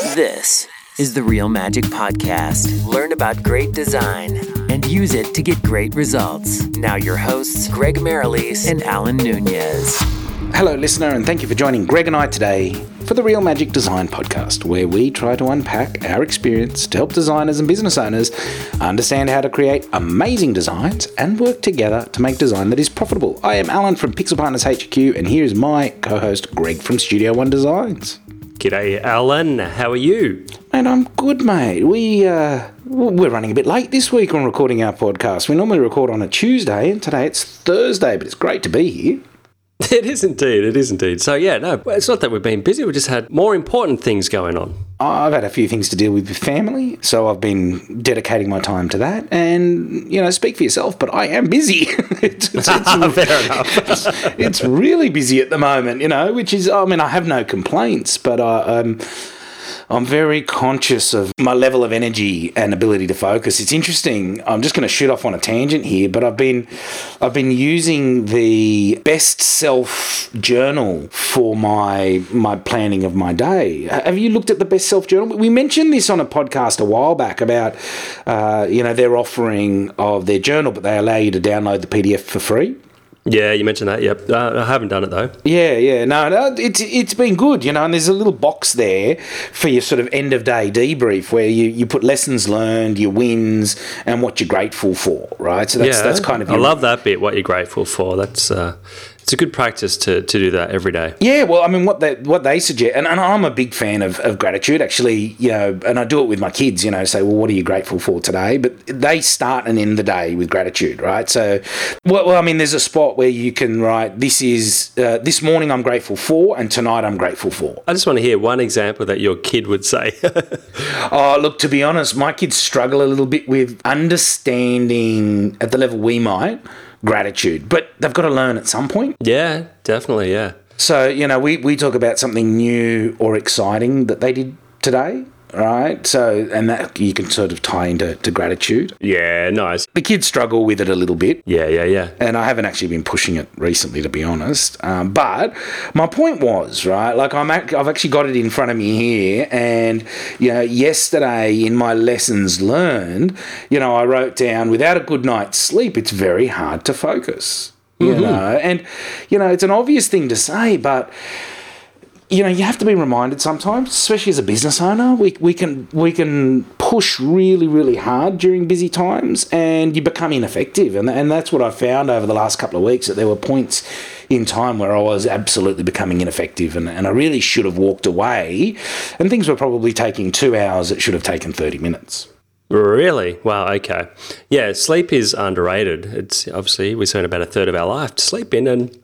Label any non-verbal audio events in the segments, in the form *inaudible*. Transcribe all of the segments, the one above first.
This is the Real Magic Podcast. Learn about great design and use it to get great results. Now, your hosts, Greg Merrilees and Alan Nunez. Hello, listener, and thank you for joining Greg and I today for the Real Magic Design Podcast, where we try to unpack our experience to help designers and business owners understand how to create amazing designs and work together to make design that is profitable. I am Alan from Pixel Partners HQ, and here is my co host, Greg from Studio One Designs. G'day, Alan. How are you? And I'm good, mate. We uh, we're running a bit late this week on recording our podcast. We normally record on a Tuesday, and today it's Thursday. But it's great to be here. *laughs* It is indeed. It is indeed. So yeah, no, it's not that we've been busy. We just had more important things going on. I've had a few things to deal with with family, so I've been dedicating my time to that. And you know, speak for yourself, but I am busy. *laughs* it's, it's, *laughs* it's, Fair enough. it's, it's really busy at the moment, you know. Which is, I mean, I have no complaints, but I, I'm. I'm very conscious of my level of energy and ability to focus. It's interesting. I'm just going to shoot off on a tangent here, but I've been I've been using the best self journal for my my planning of my day. Have you looked at the best self journal? We mentioned this on a podcast a while back about uh, you know their offering of their journal, but they allow you to download the PDF for free. Yeah, you mentioned that. Yep. Uh, I haven't done it though. Yeah, yeah, no, no, it's it's been good, you know. And there's a little box there for your sort of end of day debrief where you, you put lessons learned, your wins, and what you're grateful for, right? So that's yeah, that's kind of I love that bit. What you're grateful for. That's uh, it's a good practice to, to do that every day. Yeah, well, I mean, what they what they suggest, and, and I'm a big fan of, of gratitude, actually, you know, and I do it with my kids, you know, say, well, what are you grateful for today? But they start and end the day with gratitude, right? So, well, well I mean, there's a spot where you can write, this is uh, this morning I'm grateful for, and tonight I'm grateful for. I just want to hear one example that your kid would say. *laughs* Oh, look, to be honest, my kids struggle a little bit with understanding at the level we might gratitude, but they've got to learn at some point. yeah, definitely. Yeah. So, you know, we, we talk about something new or exciting that they did today, right? So, and that you can sort of tie into to gratitude. Yeah. Nice. The kids struggle with it a little bit. Yeah. Yeah. Yeah. And I haven't actually been pushing it recently, to be honest. Um, but my point was, right, like I'm ac- I've actually got it in front of me here. And, you know, yesterday in my lessons learned, you know, I wrote down without a good night's sleep, it's very hard to focus. You know, and, you know, it's an obvious thing to say, but you know, you have to be reminded sometimes, especially as a business owner, we, we can we can push really, really hard during busy times and you become ineffective. And, and that's what I found over the last couple of weeks, that there were points in time where I was absolutely becoming ineffective and, and I really should have walked away and things were probably taking two hours, it should have taken 30 minutes. Really? Wow. Okay. Yeah. Sleep is underrated. It's obviously we spend about a third of our life to sleep in, and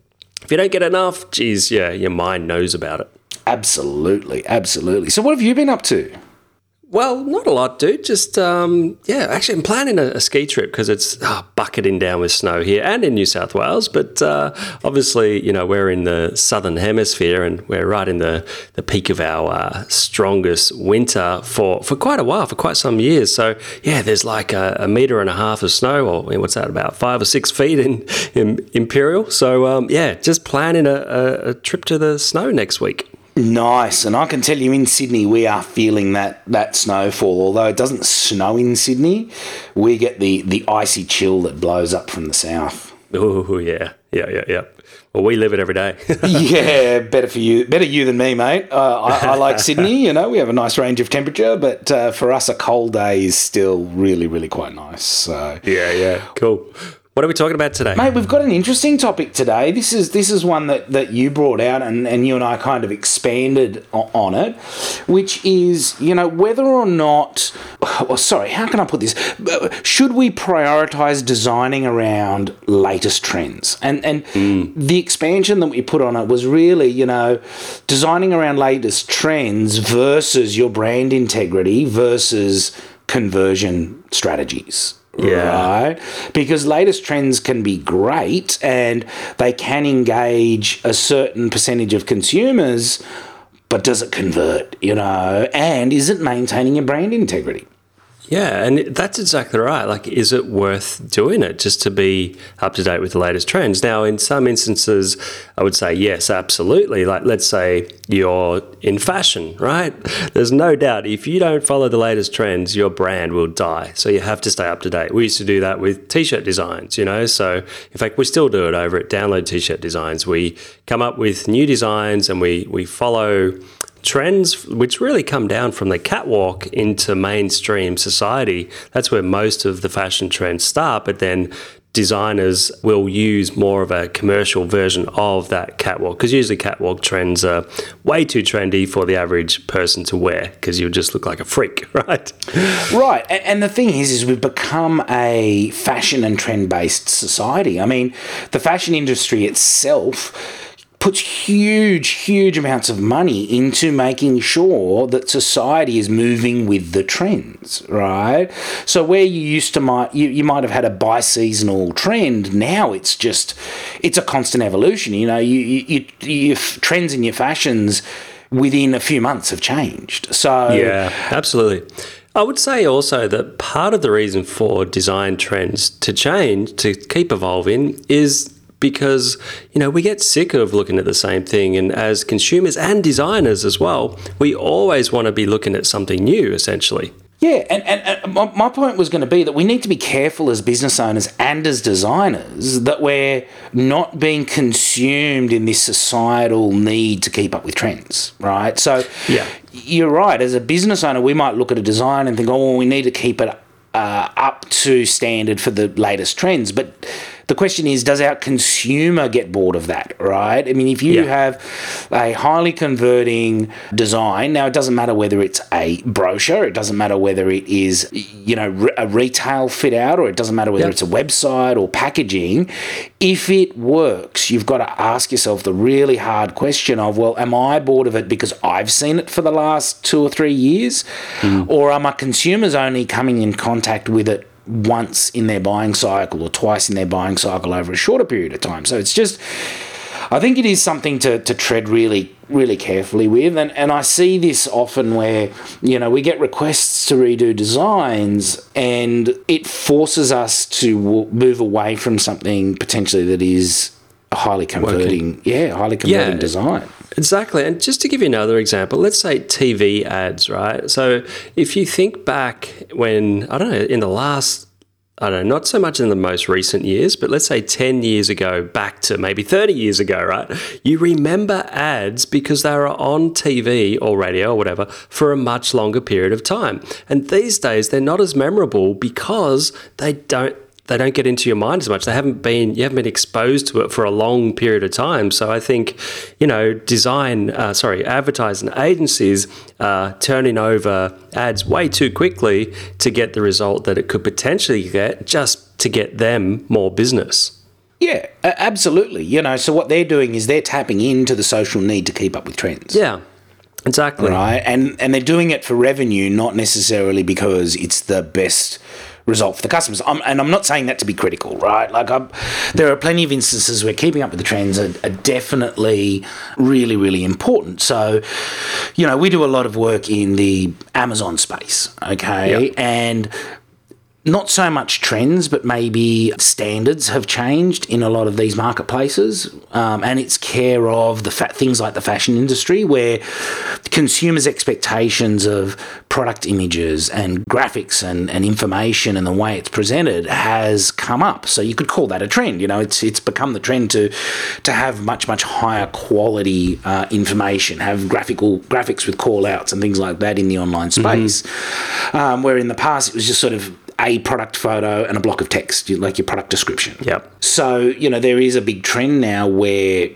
if you don't get enough, geez, yeah, your mind knows about it. Absolutely, absolutely. So what have you been up to? Well, not a lot, dude. Just um, yeah, actually, I'm planning a, a ski trip because it's uh, bucketing down with snow here and in New South Wales. But uh, obviously, you know, we're in the southern hemisphere and we're right in the, the peak of our uh, strongest winter for, for quite a while, for quite some years. So yeah, there's like a, a meter and a half of snow, or what's that, about five or six feet in, in Imperial. So um, yeah, just planning a, a trip to the snow next week. Nice, and I can tell you in Sydney we are feeling that that snowfall. Although it doesn't snow in Sydney, we get the the icy chill that blows up from the south. Oh yeah, yeah, yeah, yeah. Well, we live it every day. *laughs* yeah, better for you, better you than me, mate. Uh, I, I like Sydney. You know, we have a nice range of temperature, but uh, for us, a cold day is still really, really quite nice. So yeah, yeah, cool. What are we talking about today? Mate, we've got an interesting topic today. This is this is one that, that you brought out and, and you and I kind of expanded on it, which is, you know, whether or not *sighs* well, sorry, how can I put this? Should we prioritize designing around latest trends? And and mm. the expansion that we put on it was really, you know, designing around latest trends versus your brand integrity versus conversion strategies. Yeah. Right? Because latest trends can be great and they can engage a certain percentage of consumers, but does it convert, you know? And is it maintaining your brand integrity? Yeah, and that's exactly right. Like, is it worth doing it just to be up to date with the latest trends? Now, in some instances, I would say yes, absolutely. Like, let's say you're in fashion, right? *laughs* There's no doubt if you don't follow the latest trends, your brand will die. So you have to stay up to date. We used to do that with t shirt designs, you know? So, in fact, we still do it over at Download T shirt designs. We come up with new designs and we, we follow trends which really come down from the catwalk into mainstream society. That's where most of the fashion trends start, but then designers will use more of a commercial version of that catwalk because usually catwalk trends are way too trendy for the average person to wear because you'll just look like a freak *laughs* right right and the thing is is we've become a fashion and trend based society i mean the fashion industry itself puts huge, huge amounts of money into making sure that society is moving with the trends, right? So where you used to might you, you might have had a bi-seasonal trend, now it's just it's a constant evolution. You know, you, you, you your trends in your fashions within a few months have changed. So yeah, absolutely. I would say also that part of the reason for design trends to change, to keep evolving, is because you know we get sick of looking at the same thing and as consumers and designers as well we always want to be looking at something new essentially yeah, and, and, and, my point was going to be that we need to be careful as business owners and as designers that we're not being consumed in this societal need to keep up with trends, right? So, yeah. you're right. As a business owner, we might look at a design and think, oh, well, we need to keep it uh, up to standard for the latest trends. But the question is, does our consumer get bored of that, right? I mean, if you yeah. have a highly converting design, now it doesn't matter whether it's a brochure, it doesn't matter whether it is, you know, a retail fit out, or it doesn't matter whether it's a website or packaging. If it works, you've got to ask yourself the really hard question of, well, am I bored of it because I've seen it for the last two or three years? Mm. Or are my consumers only coming in contact with it once in their buying cycle or twice in their buying cycle over a shorter period of time. So it's just, I think it is something to, to tread really, really carefully with. And, and I see this often where, you know, we get requests to redo designs and it forces us to move away from something potentially that is highly converting, Working. yeah, highly converting yeah. design. Exactly. And just to give you another example, let's say TV ads, right? So if you think back when, I don't know, in the last, I don't know, not so much in the most recent years, but let's say 10 years ago, back to maybe 30 years ago, right? You remember ads because they were on TV or radio or whatever for a much longer period of time. And these days, they're not as memorable because they don't they don't get into your mind as much. They haven't been you haven't been exposed to it for a long period of time. So I think you know design uh, sorry advertising agencies are turning over ads way too quickly to get the result that it could potentially get just to get them more business. Yeah, absolutely. You know, so what they're doing is they're tapping into the social need to keep up with trends. Yeah. Exactly. Right. And and they're doing it for revenue, not necessarily because it's the best result for the customers. I'm, and I'm not saying that to be critical, right? Like, I'm, there are plenty of instances where keeping up with the trends are, are, definitely really, really important. So, you know, we do a lot of work in the Amazon space, okay? Yep. And not so much trends, but maybe standards have changed in a lot of these marketplaces, um, and it's care of the fa- things like the fashion industry, where consumers' expectations of product images and graphics and, and information and the way it's presented has come up. So you could call that a trend. You know, it's it's become the trend to to have much much higher quality uh, information, have graphical graphics with call outs and things like that in the online mm-hmm. space, mm-hmm. um, where in the past it was just sort of a product photo and a block of text, like your product description. Yep. So, you know, there is a big trend now where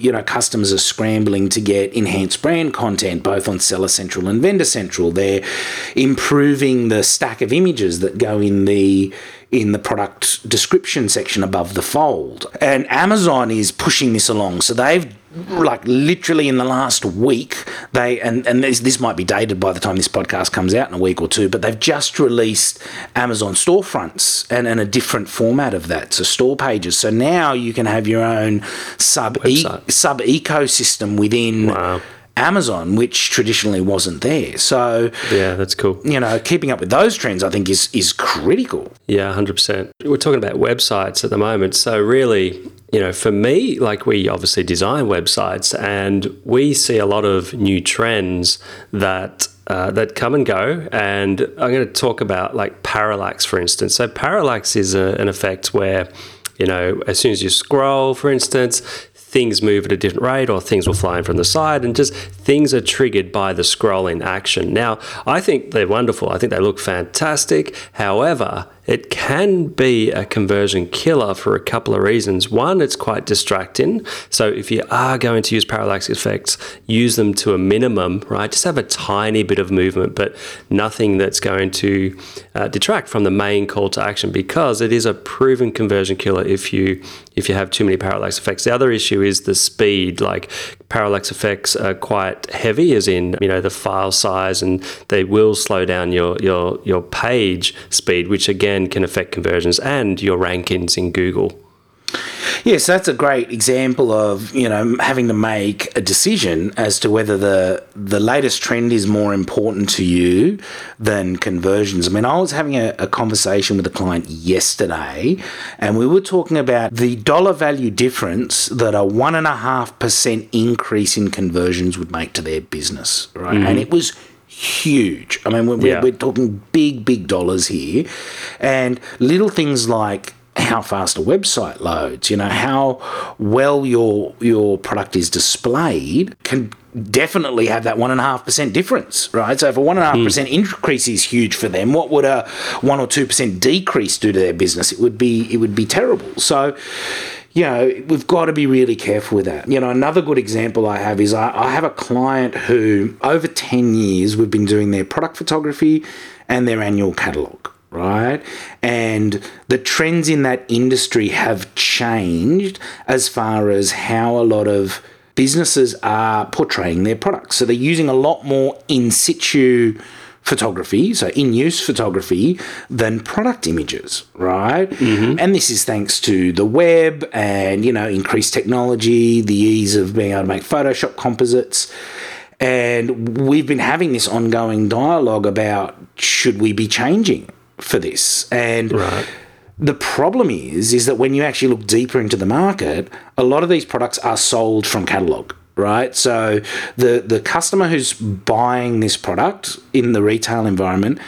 you know, customers are scrambling to get enhanced brand content both on Seller Central and Vendor Central. They're improving the stack of images that go in the in the product description section above the fold. And Amazon is pushing this along. So they've like literally in the last week they and and this, this might be dated by the time this podcast comes out in a week or two but they've just released amazon storefronts and, and a different format of that. So store pages. So now you can have your own sub e- sub ecosystem within wow Amazon, which traditionally wasn't there. So, Yeah, that's cool. you know, keeping up with those trends, I think, is is critical. Yeah, 100%. We're talking about websites at the moment. So, really, you know, for me, like we obviously design websites and we see a lot of new trends that. Uh, that come and go, and I'm going to talk about like parallax, for instance. So parallax is a, an effect where, you know, as soon as you scroll, for instance, things move at a different rate or things will fly in from the side and just things are triggered by the scrolling action. Now, I think they're wonderful. I think they look fantastic. However, it can be a conversion killer for a couple of reasons. One, it's quite distracting. So if you are going to use parallax effects, use them to a minimum, right? Just have a tiny bit of movement, but nothing that's going to uh, detract from the main call to action because it is a proven conversion killer if you if you have too many parallax effects. The other issue is the speed. Like parallax effects are quite heavy, as in you know the file size, and they will slow down your your your page speed, which again can affect conversions and your rankings in Google. Yes, that's a great example of you know having to make a decision as to whether the the latest trend is more important to you than conversions. I mean, I was having a, a conversation with a client yesterday, and we were talking about the dollar value difference that a one and a half percent increase in conversions would make to their business, right? Mm-hmm. And it was huge. I mean, we're, Yeah. we're talking big, big dollars here, and little things like how fast a website loads, you know, how well your your product is displayed can definitely have that one and a half percent difference, right? So if a one and a half hmm. percent increase is huge for them, what would a one or two percent decrease do to their business? It would be it would be terrible. So you know, we've got to be really careful with that. You know, another good example I have is I, I have a client who, over 10 years, we've been doing their product photography and their annual catalogue, right? And the trends in that industry have changed as far as how a lot of businesses are portraying their products. So they're using a lot more in situ photography, so in use photography, than product images, right? Mm-hmm. And this is thanks to the web and, you know, increased technology, the ease of being able to make Photoshop composites. And we've been having this ongoing dialogue about should we be changing for this? And Right. the problem is, is that when you actually look deeper into the market, a lot of these products are sold from catalog, right? So the the customer who's buying this product in the retail environment,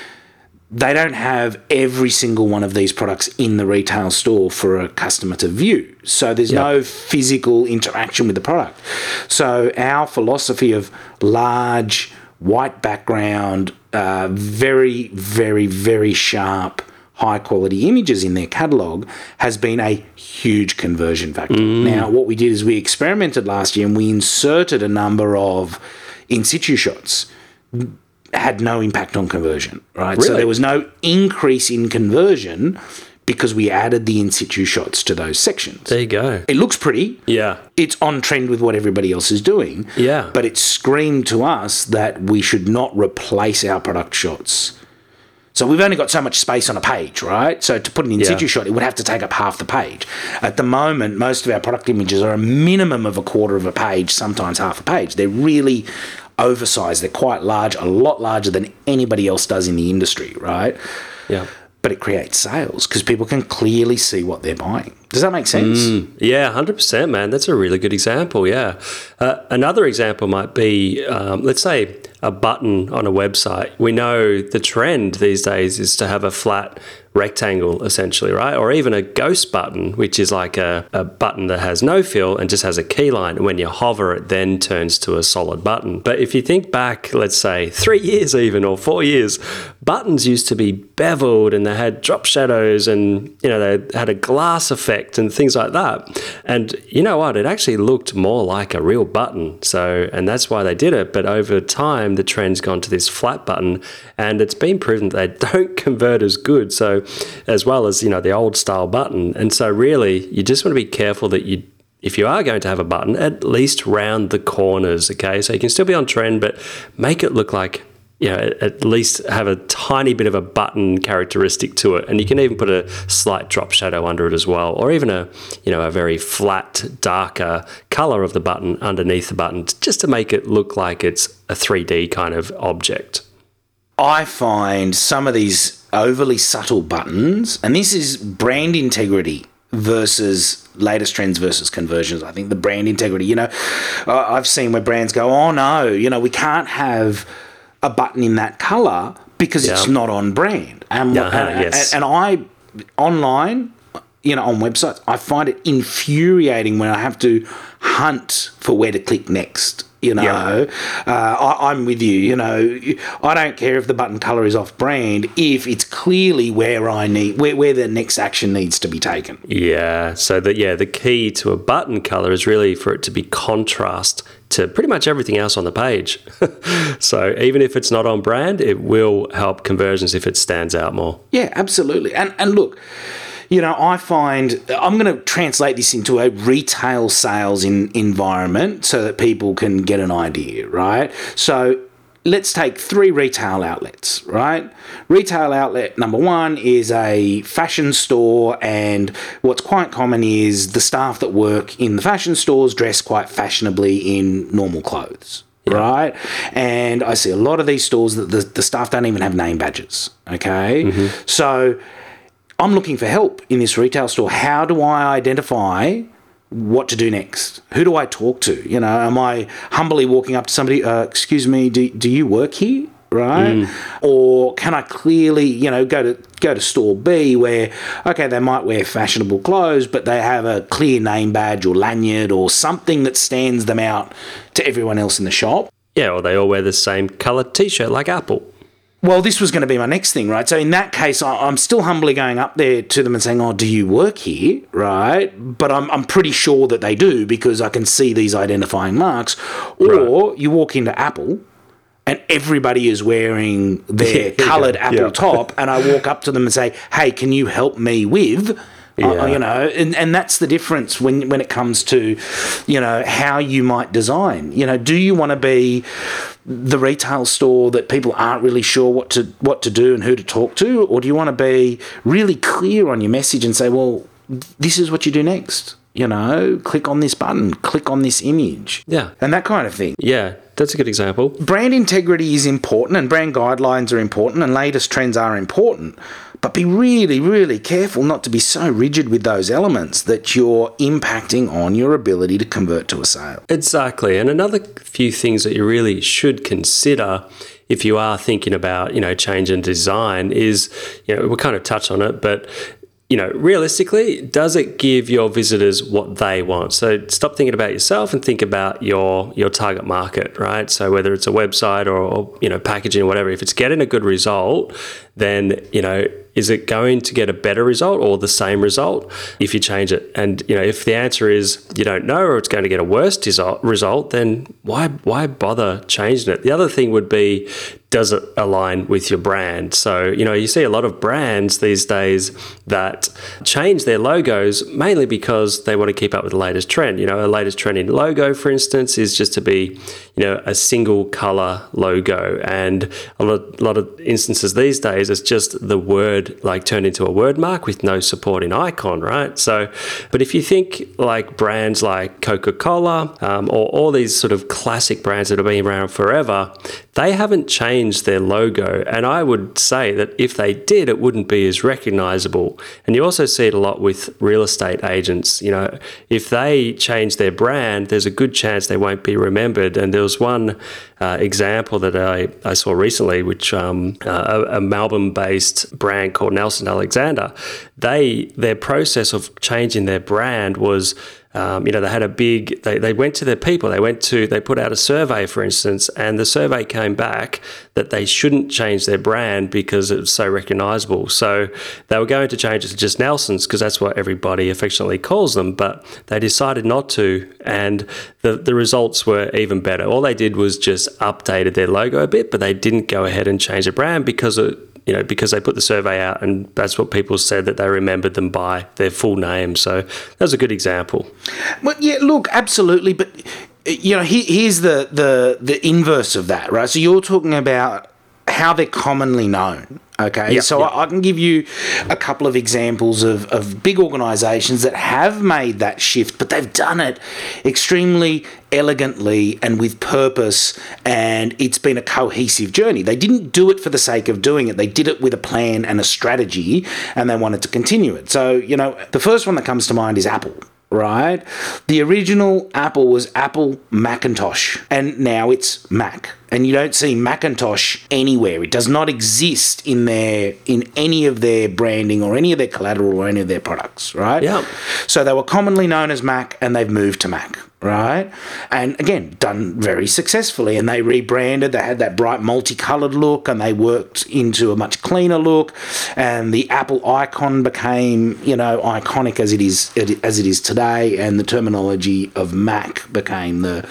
they don't have every single one of these products in the retail store for a customer to view. So there's no physical interaction with the product. So our philosophy of large white background, uh, very, very, very sharp, high quality images in their catalog has been a huge conversion factor. Now, what we did is we experimented last year and we inserted a number of in situ shots had no impact on conversion, right? So there was no increase in conversion because we added the in situ shots to those sections. There you go. It looks pretty. Yeah. It's on trend with what everybody else is doing. Yeah. But it screamed to us that we should not replace our product shots. So we've only got so much space on a page, right? So to put an in Yeah. situ shot, it would have to take up half the page. At the moment, most of our product images are a minimum of a quarter of a page, sometimes half a page. They're really oversized. They're quite large, a lot larger than anybody else does in the industry, right? Yeah. But it creates sales because people can clearly see what they're buying. Does that make sense? Yeah, hundred percent, man. That's a really good example. Yeah. Uh, another example might be, um, let's say, a button on a website. We know the trend these days is to have a flat rectangle, essentially, right? Or even a ghost button, which is like a, a button that has no fill and just has a key line. When you hover, it then turns to a solid button. But if you think back, let's say three *laughs* years even or four years, buttons used to be beveled and they had drop shadows and you know they had a glass effect and things like that. And you know what? It actually looked more like a real button. So and that's why they did it. But over time, the trend's gone to this flat button, and it's been proven that they *laughs* don't convert as good. So as well as you know the old style button. And so really, you just want to be careful that you if you are going to have a button, at least round the corners, okay? So you can still be on trend, but make it look like you know, at least have a tiny bit of a button characteristic to it, and you can even put a slight drop shadow under it as well, or even a you know a very flat, darker color of the button underneath the button, just to make it look like it's a 3D kind of object. I find some of these overly subtle buttons, and this is brand integrity versus latest trends versus conversions. I think the brand integrity, you know, I've seen where brands go, oh no, you know, we can't have a button in that color because yeah. it's not on brand. And, uh-huh, and, yes. and, and I, online, you know, on websites, I find it infuriating when I have to hunt for where to click next. You know, yeah. uh, I, am with you. You know, I don't care if the button color is off brand if it's clearly where I need where, where the next action needs to be taken. Yeah. So that yeah, the key to a button color is really for it to be contrast to pretty much everything else on the page. *laughs* so even if it's not on brand, it will help conversions if it stands out more. Yeah, absolutely. And and look you know, I find I'm going to translate this into a retail sales in, environment so that people can get an idea, right? So let's take three retail outlets, right? Retail outlet number one is a fashion store, and what's quite common is the staff that work in the fashion stores dress quite fashionably in normal clothes. Yeah. Right, and I see a lot of these stores that the, the staff don't even have name badges. Okay, mm-hmm. so I'm looking for help in this retail store. How do I identify what to do next? Who do I talk to? You know, am I humbly walking up to somebody, uh, excuse me, do, do you work here? Right? Mm. Or can I clearly, you know, go to go to store B where, okay, they might wear fashionable clothes, but they have a clear name badge or lanyard or something that stands them out to everyone else in the shop. Yeah, or they all wear the same coloured t-shirt like Apple well, this was going to be my next thing, right? So in that case, I'm still humbly going up there to them and saying, "Oh, do you work here?" Right? But I'm I'm pretty sure that they do because I can see these identifying marks. Or right. you walk into Apple. And everybody is wearing their yeah, coloured yeah, Apple yeah. top, and I walk up to them and say, "Hey, can you help me with?" Yeah. Uh, you know, and, and that's the difference when when it comes to, you know, how you might design. You know, do you want to be the retail store that people aren't really sure what to what to do and who to talk to, or do you want to be really clear on your message and say, well, this is what you do next? You know, click on this button, click on this image, yeah, and that kind of thing. Yeah, that's a good example. Brand integrity is important, and brand guidelines are important, and latest trends are important. But be really, really careful not to be so rigid with those elements that you're impacting on your ability to convert to a sale. Exactly. And another few things that you really should consider if you are thinking about, you know, change in design is, you know, we'll kind of touch on it, but you know, realistically, does it give your visitors what they want? So stop thinking about yourself and think about your your target market, right? So whether it's a website or, or you know packaging or whatever, if it's getting a good result, then you know is it going to get a better result or the same result if you change it? And you know, if the answer is you don't know or it's going to get a worse result, then why why bother changing it? The other thing would be does it align with your brand? So, you know, you see a lot of brands these days that change their logos mainly because they want to keep up with the latest trend. You know, a latest trend in logo, for instance, is just to be, you know, a single color logo. And a lot, a lot of instances these days, it's just the word like turned into a word mark with no supporting icon, right? So, but if you think like brands like Coca Cola um, or all these sort of classic brands that have been around forever, they haven't changed their logo. And I would say that if they did, it wouldn't be as recognizable. And you also see it a lot with real estate agents. You know, if they change their brand, there's a good chance they won't be remembered. And there was one uh, example that I, I saw recently, which um, uh, a, a Melbourne based brand called Nelson Alexander, they their process of changing their brand was um, you know, they had a big, they, they went to their people, they went to, they put out a survey, for instance, and the survey came back that they shouldn't change their brand because it was so recognizable. So they were going to change it to just Nelson's because that's what everybody affectionately calls them, but they decided not to. And the, the results were even better. All they did was just updated their logo a bit, but they didn't go ahead and change the brand because it, you know, because they put the survey out and that's what people said that they remembered them by their full name. So that's a good example. Well, yeah, look, absolutely. But, you know, here's the, the, the inverse of that, right? So you're talking about how they're commonly known. Okay, Yep, so yep. I, I can give you a couple of examples of, of big organizations that have made that shift, but they've done it extremely elegantly and with purpose, and it's been a cohesive journey. They didn't do it for the sake of doing it, they did it with a plan and a strategy, and they wanted to continue it. So, you know, the first one that comes to mind is Apple right? The original Apple was Apple Macintosh, and now it's Mac. And you don't see Macintosh anywhere. It does not exist in their in any of their branding or any of their collateral or any of their products, right? Yeah. So they were commonly known as Mac, and they've moved to Mac, right? And again, done very successfully. And they rebranded. They had that bright multicolored look, and they worked into a much cleaner look. And the Apple icon became, you know, iconic as it is as it is today. And the terminology of Mac became the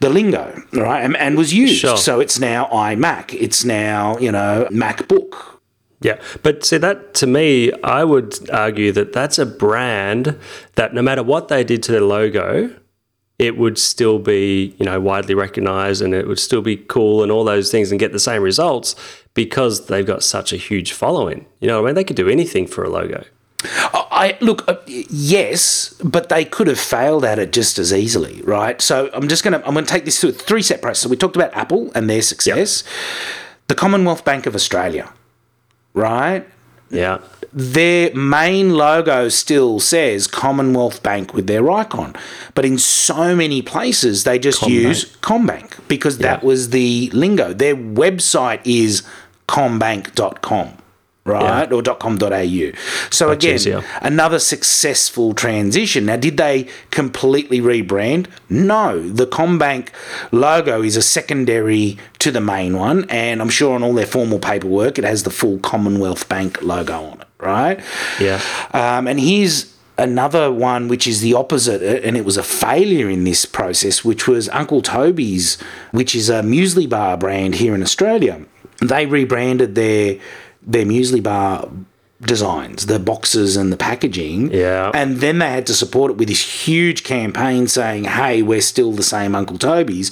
the lingo, right? And, and was used. Sure. So it's now iMac. It's now, you know, MacBook. Yeah, but see that to me, I would argue that that's a brand that no matter what they did to their logo, it would still be you know widely recognized and it would still be cool and all those things and get the same results because they've got such a huge following. You know, what I mean, they could do anything for a logo. I look, uh, yes, but they could have failed at it just as easily, right? So I'm just gonna I'm gonna take this through three process. So we talked about Apple and their success, the Commonwealth Bank of Australia, right? Yeah, Their main logo still says Commonwealth Bank with their icon, but in so many places they just use CommBank because that was the lingo. Their website is commbank.com. Right or .com.au. So again, easier. another successful transition. Now, did they completely rebrand? No. The CommBank logo is a secondary to the main one, and I'm sure on all their formal paperwork it has the full Commonwealth Bank logo on it, right? yeah, Um, and here's another one which is the opposite, uh, and it was a failure in this process, which was Uncle Toby's, which is a muesli bar brand here in Australia. They rebranded their their muesli bar designs, the boxes and the packaging. Yeah. And then they had to support it with this huge campaign saying, hey, we're still the same Uncle Toby's.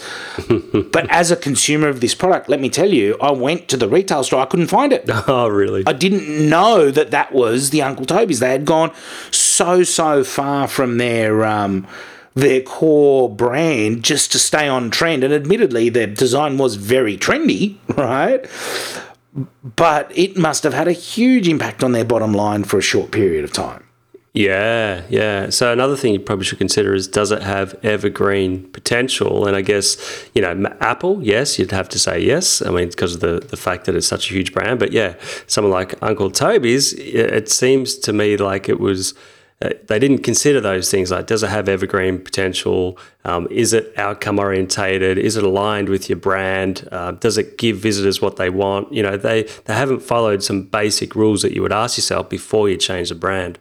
*laughs* but as a consumer of this product, let me tell you, I went to the retail store, I couldn't find it. *laughs* oh really? I didn't know that that was the Uncle Toby's. They had gone so so far from their um, their core brand just to stay on trend. And admittedly, their design was very trendy, *laughs* right? But it must have had a huge impact on their bottom line for a short period of time. Yeah, yeah. So another thing you probably should consider is does it have evergreen potential? And I guess you know Apple, yes, you'd have to say yes. I mean, because of the the fact that it's such a huge brand. But yeah, someone like Uncle Toby's, it it seems to me like it was. Uh, They didn't consider those things like does it have evergreen potential? Um, is it outcome orientated? Is it aligned with your brand? Uh, does it give visitors what they want? You know, they they haven't followed some basic rules that you would ask yourself before you change the brand.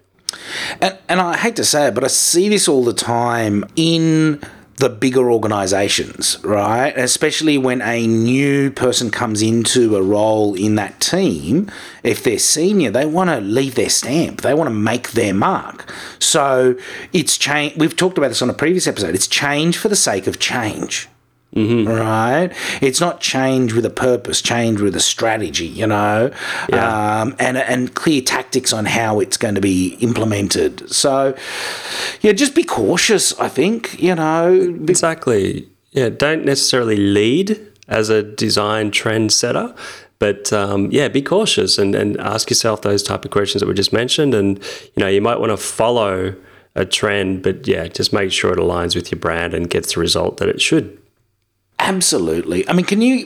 And, and I hate to say it, but I see this all the time in the bigger organizations, right? Especially when a new person comes into a role in that team, if they're senior, they want to leave their stamp. They want to make their mark. So it's change. We've talked about this on a previous episode. It's change for the sake of change. Right, it's not change with a purpose, change with a strategy, you know, um, and and clear tactics on how it's going to be implemented. So, yeah, just be cautious. I think you know. Be- Exactly. Yeah, don't necessarily lead as a design trend setter, but um, yeah, be cautious and, and ask yourself those type of questions that we just mentioned. And you know, you might want to follow a trend, but yeah, just make sure it aligns with your brand and gets the result that it should. Absolutely. I mean, can you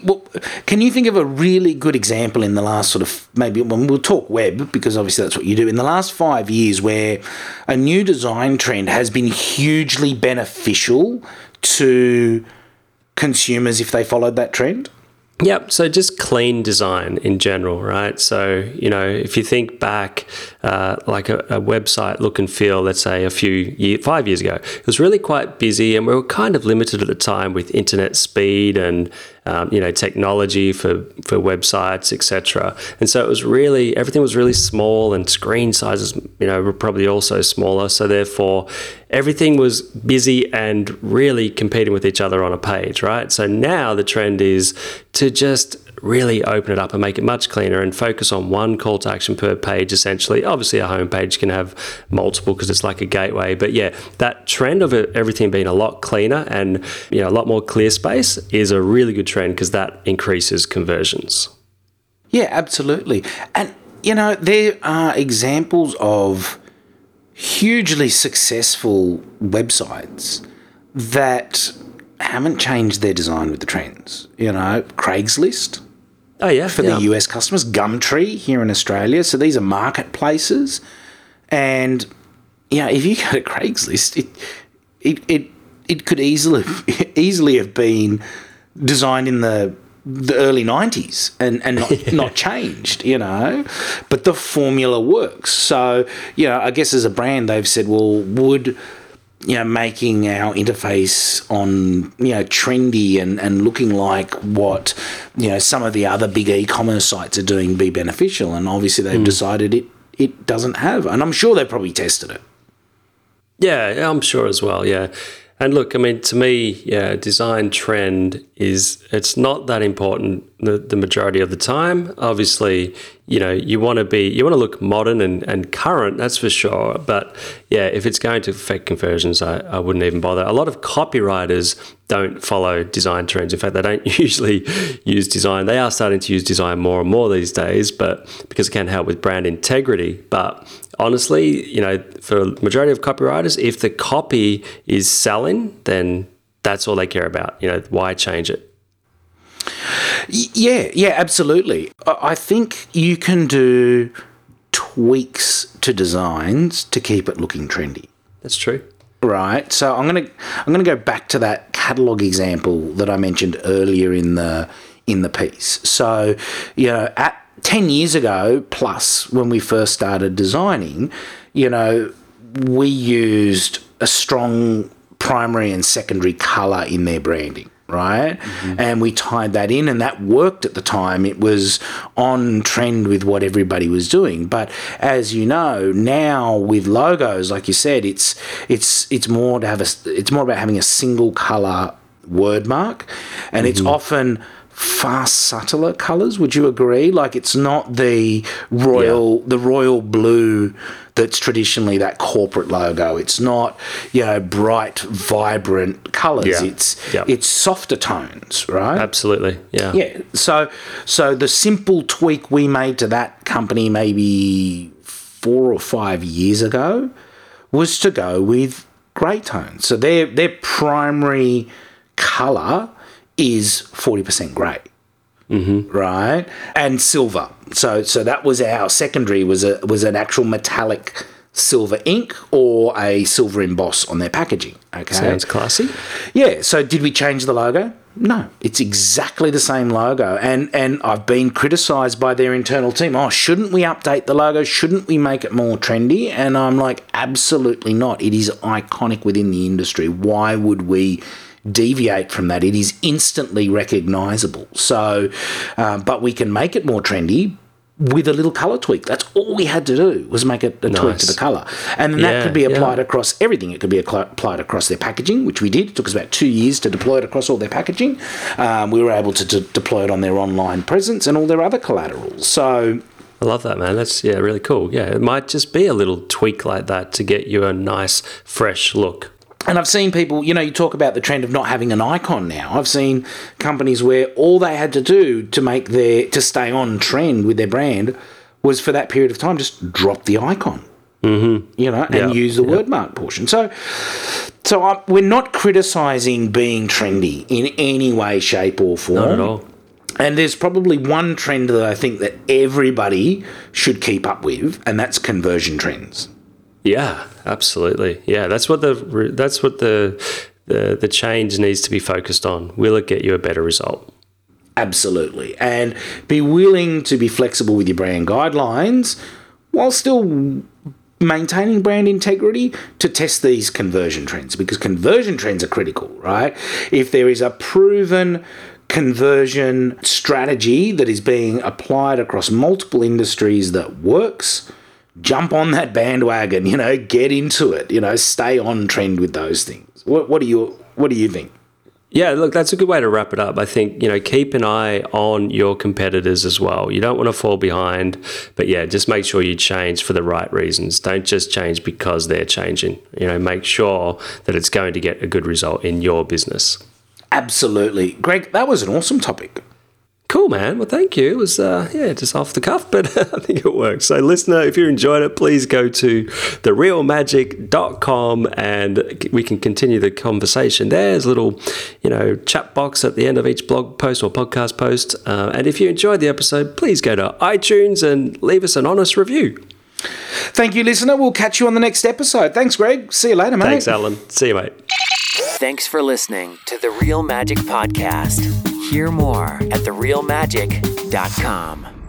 can you think of a really good example in the last sort of maybe when we'll talk web because obviously that's what you do in the last five years where a new design trend has been hugely beneficial to consumers if they followed that trend? Yep. So just clean design in general, right? So, you know, if you think back, uh, like a, a website look and feel, let's say a few year, five years ago, it was really quite busy and we were kind of limited at the time with internet speed and, um, you know, technology for, for websites, etc. And so it was really, everything was really small and screen sizes, you know, were probably also smaller. So therefore, everything was busy and really competing with each other on a page, right? So now the trend is to just really open it up and make it much cleaner and focus on one call to action per page essentially. Obviously, a homepage can have multiple because it's like a gateway. But yeah, that trend of everything being a lot cleaner and you know a lot more clear space is a really good trend because that increases conversions. Yeah, absolutely. And you know, there are examples of hugely successful websites that haven't changed their design with the trends. You know, Craigslist Oh yeah, for yeah. the US customers, Gumtree here in Australia. So these are marketplaces, and you know, if you go to Craigslist, it it it, it could easily *laughs* easily have been designed in the the early 90s and, and not, *laughs* not changed, you know, but the formula works. So, you know, I guess as a brand, they've said, well, would, you know, making our interface on, you know, trendy and, and looking like what, you know, some of the other big e-commerce sites are doing be beneficial. And obviously they've hmm. decided it, it doesn't have. And I'm sure they've probably tested it. Yeah, I'm sure as well. Yeah. And look, I mean, to me, yeah, design trend is it's not that important the, the majority of the time. Obviously, you know, you want to be you want to look modern and, and current, that's for sure. But yeah, if it's going to affect conversions, I, I wouldn't even bother. A lot of copywriters don't follow design trends. In fact, they don't *laughs* usually use design. They are starting to use design more and more these days, but because it can help with brand integrity. But honestly, you know, for majority of copywriters, if the copy is selling, then that's all they care about. You know, why change it? Yeah, yeah, absolutely. I I think you can do tweaks to designs to keep it looking trendy. That's true. Right. So I'm gonna I'm gonna go back to that catalog example that I mentioned earlier in the in the piece. So, you know, at ten years ago plus when we first started designing, you know, we used a strong primary and secondary color in their branding right? Mm-hmm. And we tied that in, and that worked at the time. It was on trend with what everybody was doing. But as you know, now with logos, like you said, it's it's it's more to have a it's more about having a single color word mark, and it's mm-hmm. often far subtler colors would you agree like it's not the royal the royal blue that's traditionally that corporate logo it's not you know bright vibrant colors Yeah. it's Yeah. it's softer tones right Absolutely. Yeah. yeah so so the simple tweak we made to that company maybe 4 or 5 years ago was to go with grey tones so their their primary color is 40% grey Mm-hmm. right and silver so so that was our secondary was a was an actual metallic silver ink or a silver emboss on their packaging okay Sounds classy. yeah. So did we change the logo? No. It's exactly the same logo. And and I've been criticized by their internal team. Oh, shouldn't we update the logo? Shouldn't we make it more trendy? And I'm like, absolutely not. It is iconic within the industry. Why would we deviate from that? It is instantly recognizable. So, uh, but we can make it more trendy with a little color tweak. That's all we had to do was make it a tweak to the color. And then that could be yeah. applied across everything. It could be applied across their packaging, which we did. It took us about two years to deploy it across all their packaging. Um, we were able to de- deploy it on their online presence and all their other collaterals. So, I love that, man. That's yeah, really cool. Yeah, it might just be a little tweak like that to get you a nice, fresh look. And I've seen people, you know, you talk about the trend of not having an icon now. I've seen companies where all they had to do to make their to stay on trend with their brand was for that period of time just drop the icon. Mm-hmm. You know, and Yeah, use the word mark portion. So, so I, we're not criticizing being trendy in any way, shape, or form. Not at all. And there's probably one trend that I think that everybody should keep up with, and that's conversion trends. Yeah, absolutely. Yeah, that's what the that's what the the the change needs to be focused on. Will it get you a better result? Absolutely. And be willing to be flexible with your brand guidelines while still maintaining brand integrity to test these conversion trends because conversion trends are critical, right? If there is a proven conversion strategy that is being applied across multiple industries that works, jump on that bandwagon, you know, get into it, you know, stay on trend with those things. What, what do you what do you think? Yeah, look, that's a good way to wrap it up. I think, you know, keep an eye on your competitors as well. You don't want to fall behind, but yeah, just make sure you change for the right reasons. Don't just change because they're changing. You know, make sure that it's going to get a good result in your business. Absolutely. Greg, that was an awesome topic. Cool, man. Well, thank you. It was, uh, yeah, just off the cuff, *laughs* but I think it worked. So, listener, if you enjoyed it, please go to therealmagic.com and we can continue the conversation. There's a little, you know, chat box at the end of each blog post or podcast post. Uh, and if you enjoyed the episode, please go to iTunes and leave us an honest review. Thank you, listener. We'll catch you on the next episode. Thanks, Greg. See you later, mate. Thanks, Alan. See you, mate. Thanks for listening to the Real Magic Podcast. Hear more at therealmagic.com.